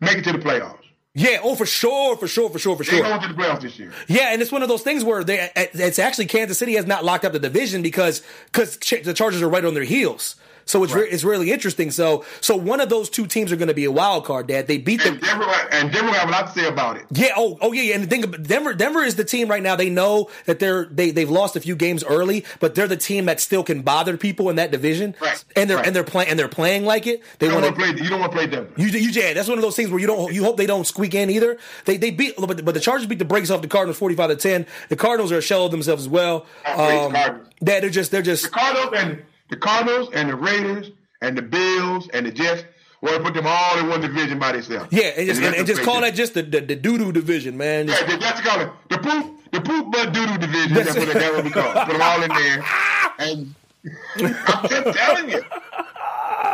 make it to the playoffs. yeah. Oh, for sure, for sure, for sure, for sure. They sure. going to the playoffs this year. Yeah, and it's one of those things where they it's actually Kansas City has not locked up the division because because the Chargers are right on their heels. So it's re- it's really interesting. So so one of those two teams are going to be a wild card. Dad, they beat And Denver, and Denver have a lot to say about it. yeah oh oh yeah yeah. And the thing about Denver Denver is the team right now. They know that they're they they've lost a few games early, but they're the team that still can bother people in that division. Right, And they're right. and they're playing and they're playing like it. They You don't want to play. You don't want to play Denver. You, you, yeah, that's one of those things where you don't, you hope they don't squeak in either. They, they beat, but, but the Chargers beat the brakes off the Cardinals forty-five to ten. The Cardinals are a shell of themselves as well. Um, Cardinals. yeah, they're just, they're just, The Cardinals and the Cardinals and the Raiders and the Bills and the Jets. Well, put them all in one division by themselves. yeah, and just, and, and just call that just the, the, the doo doo division, man. Yeah, they- that's called it. The poop, the poop butt doodoo division. That's, what, that's what we call it. Put them all in there. And I'm just telling you.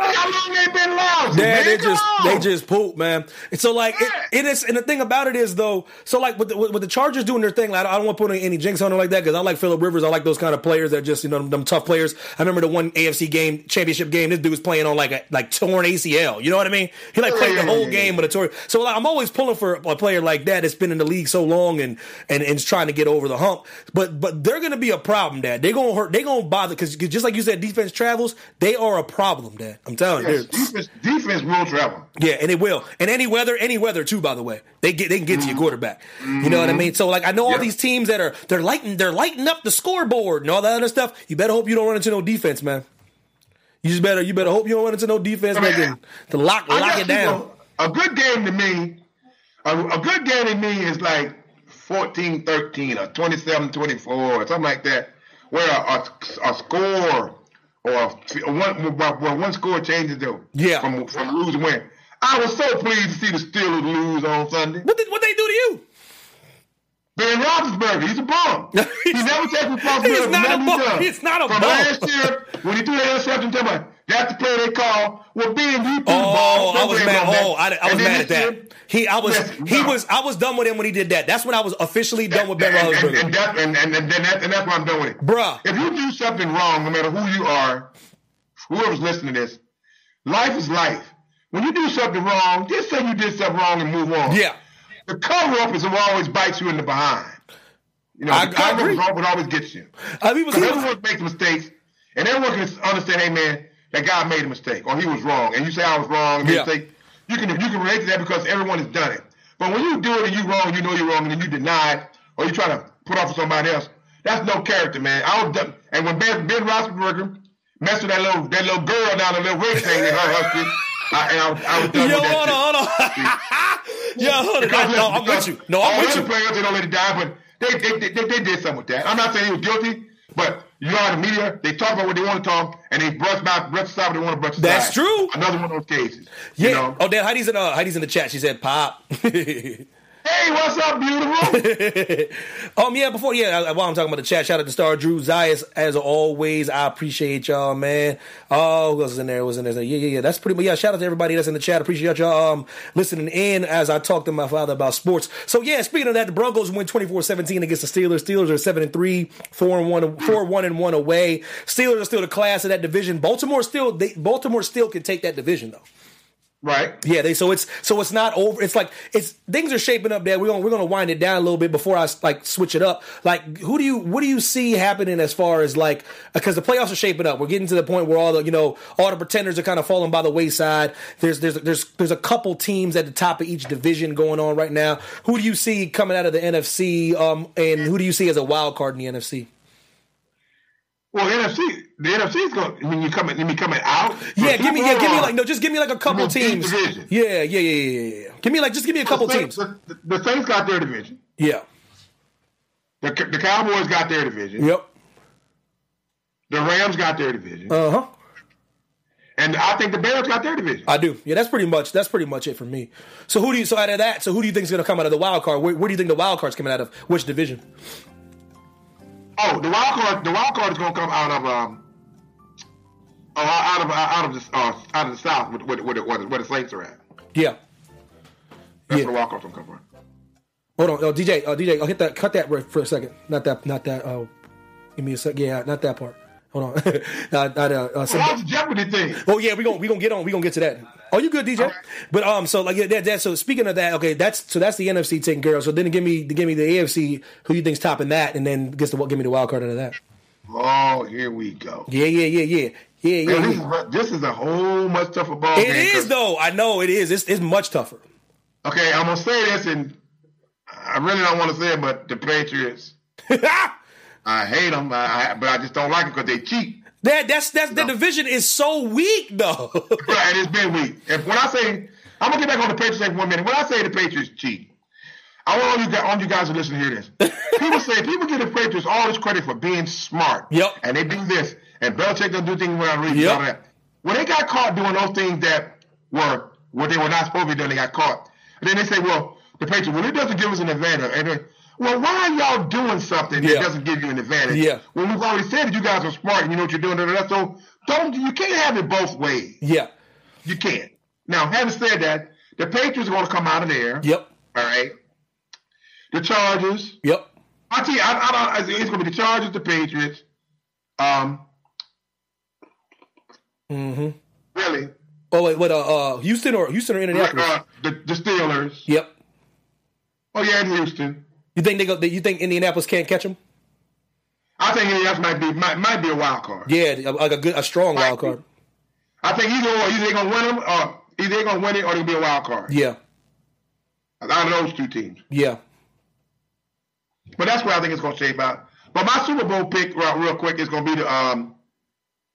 How long they been lousy, Yeah, man. they Come just on. they just poop, man. And so like it, it is, and the thing about it is though, so like with the, with, the Chargers doing their thing, like, I don't want to put any jinx on them like that because I like Philip Rivers. I like those kind of players that just you know them, them tough players. I remember the one AFC game championship game. This dude was playing on like a like torn ACL. You know what I mean? He like played the whole game with a torn. So like, I'm always pulling for a player like that that's been in the league so long and and and is trying to get over the hump. But but they're gonna be a problem, Dad. They're gonna hurt. They're gonna bother because just like you said, defense travels. They are a problem, Dad. I'm telling you. Yes, defense, defense will travel. Yeah, and it will. And any weather, any weather too. By the way, they get they can get to your quarterback. You know what I mean? So like, I know all Mm-hmm. These teams that are they're lighting they're lighting up the scoreboard and all that other stuff. You better hope you don't run into no defense, man. You just better you better hope you don't run into no defense, I mean, making to lock I lock it down. a good game to me, a, a good game to me is like 14 13 or 27 24 or something like that, where a, a, a score or one, one score changes though. Yeah. from, from lose win. I was so pleased to see the Steelers lose on Sunday. What did what they do to you? Ben Roethlisberger, he's a bum. he never takes responsibility He's for not a nothing bum. he. He's not a From bum. last year, when he threw that interception, tell me, that's the play they call. Well, Ben, you threw the Oh, ball. I was Don't mad. Oh, I, I was mad at that. year- He, I was, Yes, he no. was, I was done with him when he did that. That's when I was officially done with Ben Roethlisberger. and, that, and, and, and, that, and that's what I'm doing it. Bruh. If you do something wrong, no matter who you are, whoever's listening to this, life is life. When you do something wrong, just say you did something wrong and move on. Yeah. The cover up is what always bites you in the behind. You know, I- the cover up is what always gets you. Uh, I mean, was, Because he was, everyone makes mistakes, and everyone can understand, hey man, that guy made a mistake, or he was wrong, and you say I was wrong, and Yeah. they say you can you can relate to that because everyone has done it. But when you do it and you wrong, you know you're wrong, and then you deny it, or you try to put off for somebody else, that's no character, man. I was done, and when Ben, ben Roethlisberger messed with that little that little girl down the little ring thing in her husband, I, I, was- I was done yo, with that. hold on, hold on. yo, hold on. Because No, I'm with you. No, I'm with you. players they don't let it die, but they they, they they they did something with that. I'm not saying he was guilty, but you are the media. They talk about what they want to talk, and they brush about brush aside what they want to brush aside. That's true. Another one of those cases. Yeah. You know? Oh, damn. Heidi's in uh, Heidi's in the chat. She said, "Pop." Hey, what's up, beautiful? um, yeah. Before, yeah. While I'm talking about the chat, shout out to Star Drew Zayas as always. I appreciate y'all, man. Oh, who else is in there? Was in there? Yeah, yeah, yeah. That's pretty much. Yeah. Shout out to everybody that's in the chat. Appreciate y'all um listening in as I talk to my father about sports. So yeah. Speaking of that, the Broncos win 24-17 against the Steelers. Steelers are seven and three, four and one, four one and one away. Steelers are still the class of that division. Baltimore still, they, Baltimore still can take that division though. Right. Yeah, they so it's so it's not over. It's like it's things are shaping up there. We're gonna we're gonna wind it down a little bit before I like switch it up. Like, who do you what do you see happening as far as like because the playoffs are shaping up. We're getting to the point where all the you know all the pretenders are kind of falling by the wayside. There's there's there's there's a couple teams at the top of each division going on right now. Who do you see coming out of the NFC? Um, and who do you see as a wild card in the NFC? Well, NFC, the NFC is going. When you coming, you mean coming out? Yeah, give me yeah, give me like no, just give me like a couple teams. division. Yeah, yeah, yeah, yeah, yeah. Give me like just give me a couple the teams. The, the Saints got their division. Yeah. The, the Cowboys got their division. Yep. The Rams got their division, Uh huh. and I think the Bears got their division. I do. Yeah, that's pretty much that's pretty much it for me. So who do you so out of that? So who do you think is going to come out of the wild card? Where, where do you think the wild card's coming out of? Which division? Oh, the wild card. The wild card is going to come out of um, oh, out of out of the uh, out of the South, where, where, where, the- where, the- where the Saints are at. Yeah. That's Yeah. where the wild card's going to come from. Hold on, oh, DJ. Oh, DJ. I'll hit that. Cut that for a second. Not that. Not that. Oh, give me a sec. Yeah, not that part. Hold on. not, not, uh, uh, some- that's the Jeopardy thing. Oh yeah, we gonna we gonna get on. We gonna get to that. Oh, you good, DJ? But um, so like yeah, that, that. So speaking of that, okay, that's so that's the NFC taking care of. So then give me give me the AFC. Who you think's topping that, and then gets the give me the wild card out of that. Oh, here we go. Yeah, yeah, yeah, yeah, yeah, Man, yeah. this, yeah. is, this is a whole much tougher ball It is though. I know it is. It's it's much tougher. Okay, I'm gonna say this, and I really don't want to say it, but the Patriots, I hate them, I, but I just don't like it because they cheat. That that's that's the division is so weak though. Right, and it's been weak. If when I say, I'm gonna get back on the Patriots for one minute. When I say the Patriots cheat, I want all you guys, all you guys to listen to hear this. People say people give the Patriots all this credit for being smart. Yep. And they do this, and Belichick don't do things when I read Yep. all that. When they got caught doing those things that were what they were not supposed to be doing, they got caught. And then they say, well, the Patriots, well, it doesn't give us an advantage. And then, well, why are y'all doing something Yeah. that doesn't give you an advantage? Yeah. Well, we've already said that you guys are smart and you know what you're doing. So don't you can't have it both ways. yeah. You can't. Now, having said that, the Patriots are going to come out of there. Yep. All right. The Chargers. Yep. I tell you, I, I, I, it's going to be the Chargers, the Patriots. Um. Mm-hmm. Really. Oh wait, what? Uh, uh, Houston or Houston or Indianapolis? Uh, the, the Steelers. Yep. Oh yeah, in Houston. You think they go? You think Indianapolis can't catch them? I think Indianapolis might be might, might be a wild card. Yeah, like a good, a strong wild card. I think either or, either they're gonna win them, or either they're gonna win it, or they'll be a wild card. Yeah, Out of those two teams. yeah. But that's where I think it's gonna shape out. But my Super Bowl pick, real, real quick, is gonna be the um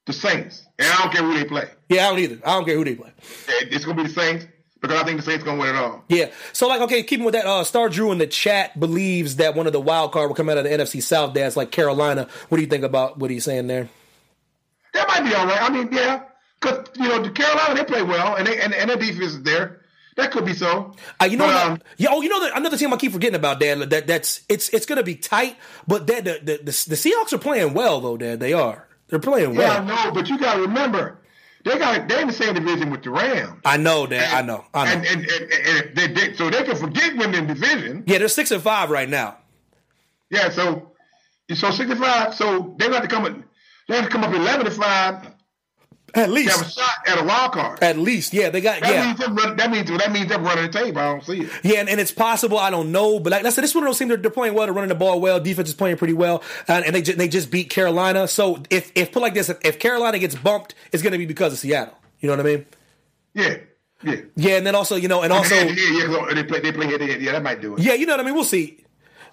the Saints, and I don't care who they play. Yeah, I don't either. I don't care who they play. It's gonna be the Saints because I think the Saints gonna win it all. Yeah. So like, okay, keeping with that, uh, Star Drew in the chat believes that one of the wild card will come out of the NFC South. That's like Carolina. What do you think about what he's saying there? That might be all right. I mean, yeah, because you know the Carolina they play well, and they and, and their defense is there. That could be so. Uh, you know, But, um, yeah. Oh, you know that another team I keep forgetting about, Dad. That that's it's it's gonna be tight, but that the, the the the Seahawks are playing well though, Dad. They are. They're playing yeah, well. I know, but you got to remember they got they in the same division with the Rams. I know, Dad. I know. I know. And, and, and, and they, they, so they can forget winning the division. yeah, they're six and five right now. Yeah, so so sixty five. So they got to come. They have to come up eleven to five. At least. have a shot at a wild card. At least, yeah, they got That yeah. means them run, that means that means them running the table. I don't see it. Yeah, and, and it's possible. I don't know, but like I said, this one of those teams. They're, they're playing well. They're running the ball well. Defense is playing pretty well, and, and they just, they just beat Carolina. So if if put like this, if, if Carolina gets bumped, it's going to be because of Seattle. You know what I mean? Yeah, yeah. Yeah, and then also you know, and also yeah, yeah, yeah, they play they play head to head. Yeah, that might do it. yeah, you know what I mean. We'll see.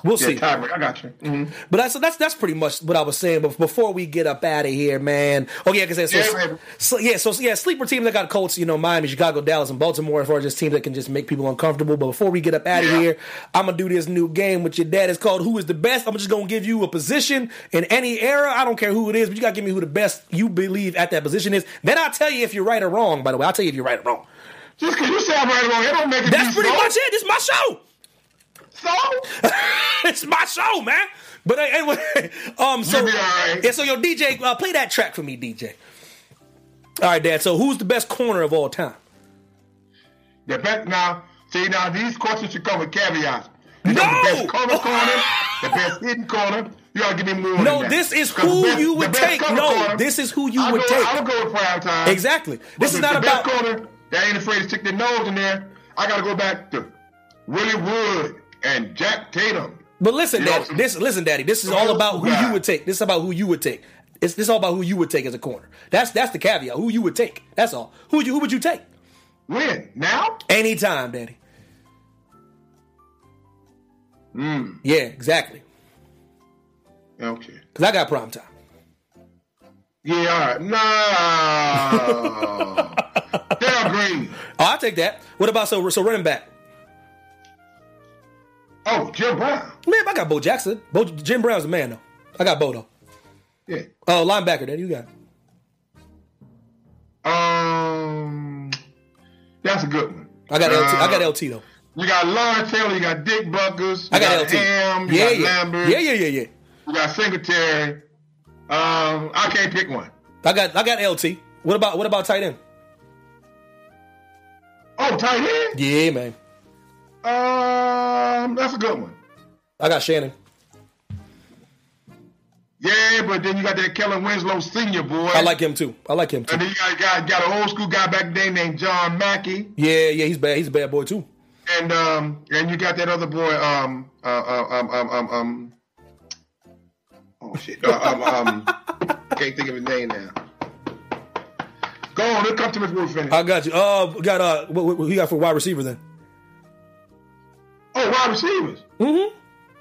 We'll yeah, see. tiebreak. I got you. Mhm. But that's that's that's pretty much what I was saying. But before we get up out of here, man. Oh yeah, because so, Yeah, so yeah, so yeah, sleeper teams that got Colts, you know, Miami, Chicago, Dallas, and Baltimore, as far as just teams that can just make people uncomfortable. But before we get up out of Yeah. here, I'm gonna do this new game with your dad. It's called Who is the Best. I'm just gonna give you a position in any era. I don't care who it is, but you gotta give me who the best you believe at that position is. Then I'll tell you if you're right or wrong. By the way, I'll tell you if you're right or wrong. Just because you say I'm right or wrong, it don't make it. That's pretty much it. This is my show. So it's my show, man. But uh, anyway, um, so You be all right. yeah, so yo, DJ, uh, play that track for me, DJ. All right, Dad. So who's the best corner of all time? the best now. See now, these questions should come with caveats. You No! the best cover corner, the best hidden corner. You gotta give me more. No, this is who best- you would take. No, corner, this is who you I'll would go, take. I'll go with prime time. Exactly. This is not the about. best corner that ain't afraid to stick their nose in there. I gotta go back to Willie Wood and Jack Tatum. But listen, You know, Daddy. This listen, Daddy. This is all about who you would take. This is about who you would take. It's this is all about who you would take as a corner. That's that's the caveat. Who you would take. That's all. Who would you who would you take? When now? Anytime, Daddy. Mm, Yeah, exactly. okay. Because I got prime time. Yeah, all right. No. Dale Green. Oh, I'll take that. What about so so running back? Oh, Jim Brown. Man, I got Bo Jackson. Bo, Jim Brown's the man though. I got Bo though. Yeah. Oh, linebacker. Daddy, you got. Um, that's a good one. I got LT. I got Uh, LT though. You got Lawrence Taylor. You got Dick Butkus. I got, LT. Ham. Yeah, got yeah. Lambert. yeah, yeah, yeah, yeah. You got Singletary. Um, I can't pick one. I got I got LT. What about what about tight end? Oh, tight end. Yeah, man. Um, that's a good one. I got Shannon. Yeah, but then you got that Kellen Winslow Senior boy. I like him too. I like him too. And then you got, got got an old school guy back then named John Mackey, Yeah, yeah. He's bad. He's a bad boy too. and um, and you got that other boy. Um, uh, uh, um, um, um, um. Oh shit. Uh, um, um, can't think of his name now. Go on, let's come to Miss Wolf finish. I got you. Uh, we got uh, what, what, what you got for wide receiver then? Oh, wide receivers. Mm-hmm.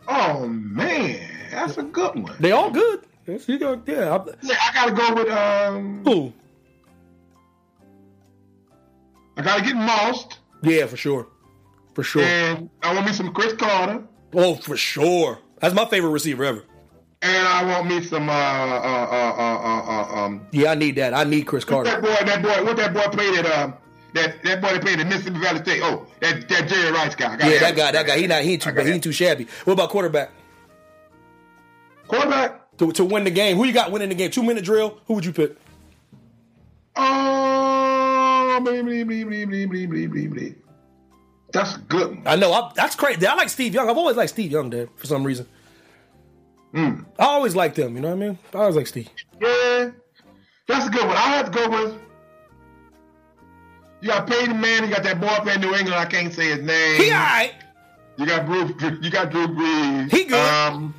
Oh man, that's a good one. They all good. Yes, you go. Yeah. I, Yeah, I gotta go with um. who? I gotta get Mossed, Yeah, for sure. For sure. and I want me some Cris Carter, Oh, for sure. That's my favorite receiver ever. and I want me some uh uh uh uh, uh, uh um. Yeah, I need that. I need Cris Carter. That boy, that boy, what that boy played at um. That, that boy that played at Mississippi Valley State. Oh, that, that Jerry Rice guy. Yeah, that him. guy. That guy. He not. He ain't too. He ain't too shabby. What about quarterback Quarterback. to to win the game? Who you got winning the game? Two minute drill. Who would you pick? Oh. That's good one. I know. I, that's crazy. I like Steve Young. I've always liked Steve Young, Dad, for some reason. Hmm. I always liked him. You know what I mean? I always like Steve. Yeah, that's a good one. I have to go with. You got Peyton Manning. You got that boy up in New England. I can't say his name. He all right. You got Drew. You got Drew Brees. He good. Um,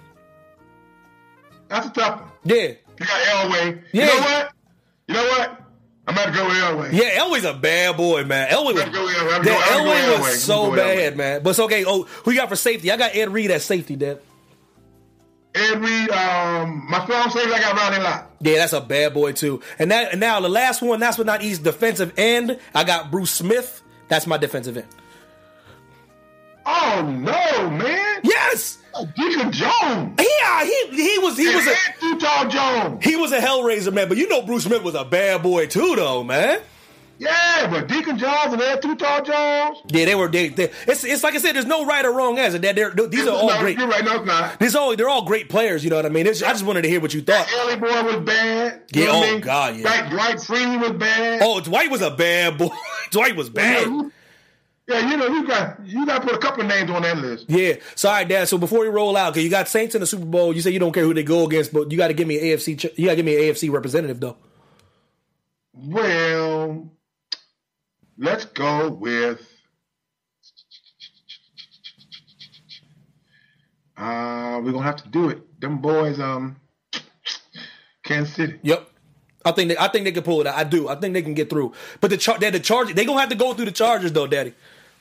that's a tough one. Yeah. You got Elway. Yeah. You know what? You know what? I'm about to go Elway. Yeah, Elway's a bad boy, man. Elway was, go Elway. Go- I'm go Elway Elway. was so bad, man. But it's okay. Oh, who you got for safety? I got Ed Reed at safety, Dad. Reed, um, my strong safety, I got Ronnie Lott. Yeah, that's a bad boy too. And that and now the last one, last but not least, defensive end. I got Bruce Smith. That's my defensive end. Oh no, man! Yes, Deacon Jones. yeah, he he was he was a and Too Tall Jones. he was a hellraiser, man. But you know Bruce Smith was a bad boy too, though, man. Yeah, but Deacon Jones and Ed Too Tall Jones. Yeah, they were. They, they, it's it's like I said. There's no right or wrong answer. That they're, these are all no, great. You're right. No, it's not. These all they're all great players. You know what I mean? It's, I just wanted to hear what you thought. Ellie boy was bad. You Yeah, oh, I mean? God, yeah. Dwight, Dwight Freeney was bad. Oh, Dwight was a bad boy. Dwight was bad. Yeah, you know, you got you got to put a couple names on that list. Yeah. Sorry, Dad. So before we roll out, because you got Saints in the Super Bowl, you say you don't care who they go against, but you got to give me an AFC. You got to give me an AFC representative though. Well, let's go with. Uh, we're gonna have to do it. Them boys, um, Kansas City. Yep. I think they, I think they can pull it out. I do. I think they can get through. But the char- they're the Chargers. They gonna have to go through the Chargers though, Daddy.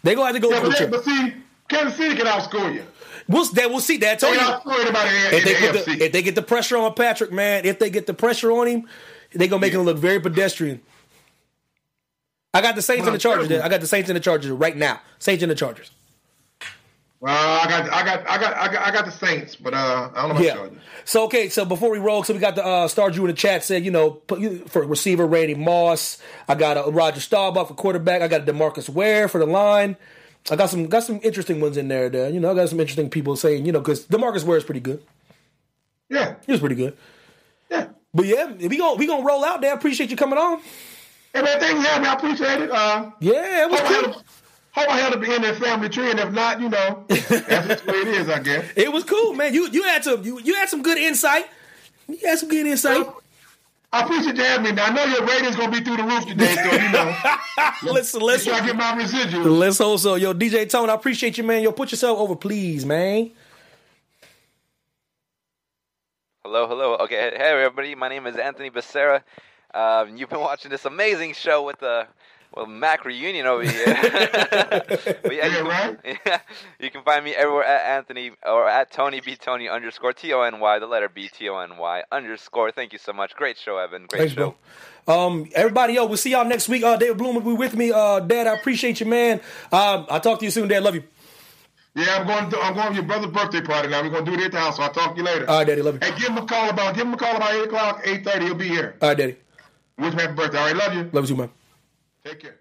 They gonna have to go Yeah, through. but, the they, but see, Kansas City can outscore you. We'll, that, we'll see. Dad, I told can you. outscore anybody in, if they, the the, if they get the pressure on Patrick, man, if they get the pressure on him, they gonna make him look very pedestrian. I got the Saints and the Chargers. I got the Saints and the Chargers right now. Saints and the Chargers. well, I got, I got, I got, I got, I got the Saints, but uh, I don't know about Yeah. Chargers. So okay, so before we roll, so we got the uh, Star Drew in the chat said, you know, for receiver Randy Moss. I got a Roger Staubach for quarterback. I got a Demarcus Ware for the line. I got some got some interesting ones in there. There, you know, I got some interesting people saying, you know, because Demarcus Ware is pretty good. Yeah, He was pretty good. yeah. But yeah, we gonna we gonna roll out there. Appreciate you coming on. Hey man, thanks for having me. I appreciate it. Uh, Yeah, it was hope I cool. had- hope I had to be in that family tree, and if not, you know, that's just the way it is, I guess. It was cool, man. You you had some you, you had some good insight. You had some good insight. I appreciate you having me. Now, I know your ratings gonna be through the roof today, so you know, listen, make listen. sure I get my residual. Let's also, yo, DJ Tone, I appreciate you, man. Yo, put yourself over, please, man. Hello, hello. Okay, hey everybody. My name is Anthony Becerra. Um, you've been watching this amazing show with the well Mack reunion over here. But yeah, Yeah, you can, right? yeah, you can find me everywhere at Anthony or at Tony B Tony underscore T O N Y the letter B T O N Y underscore. Thank you so much. Great show, Evan. Great Thanks, show. bro. Um, everybody, yo, we'll see y'all next week. Uh, David Bloom will be with me. Uh, Dad, I appreciate you, man. Um, I'll talk to you soon, Dad. Love you. Yeah, I'm going. To, I'm going to your brother's birthday party now. We're gonna do it at the house. So I'll talk to you later. All right, Daddy. Love you. Hey, give him a call about. Give him a call about eight o'clock, eight thirty. He'll be here. All right, Daddy. Wish him happy birthday. All right, love you. Love you too, man. Take care.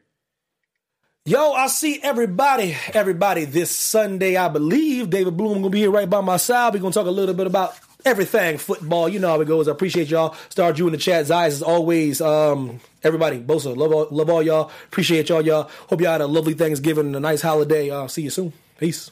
Yo, I'll see everybody, everybody this Sunday, I believe. David Bloom gonna be here right by my side. We're gonna talk a little bit about everything football. You know how it goes. I appreciate y'all. Star Drew in the chat. Zayas as always. Um, everybody, Bosa, love all, love all y'all. Appreciate y'all, y'all. Hope y'all had a lovely Thanksgiving and a nice holiday. Uh, see you soon. Peace.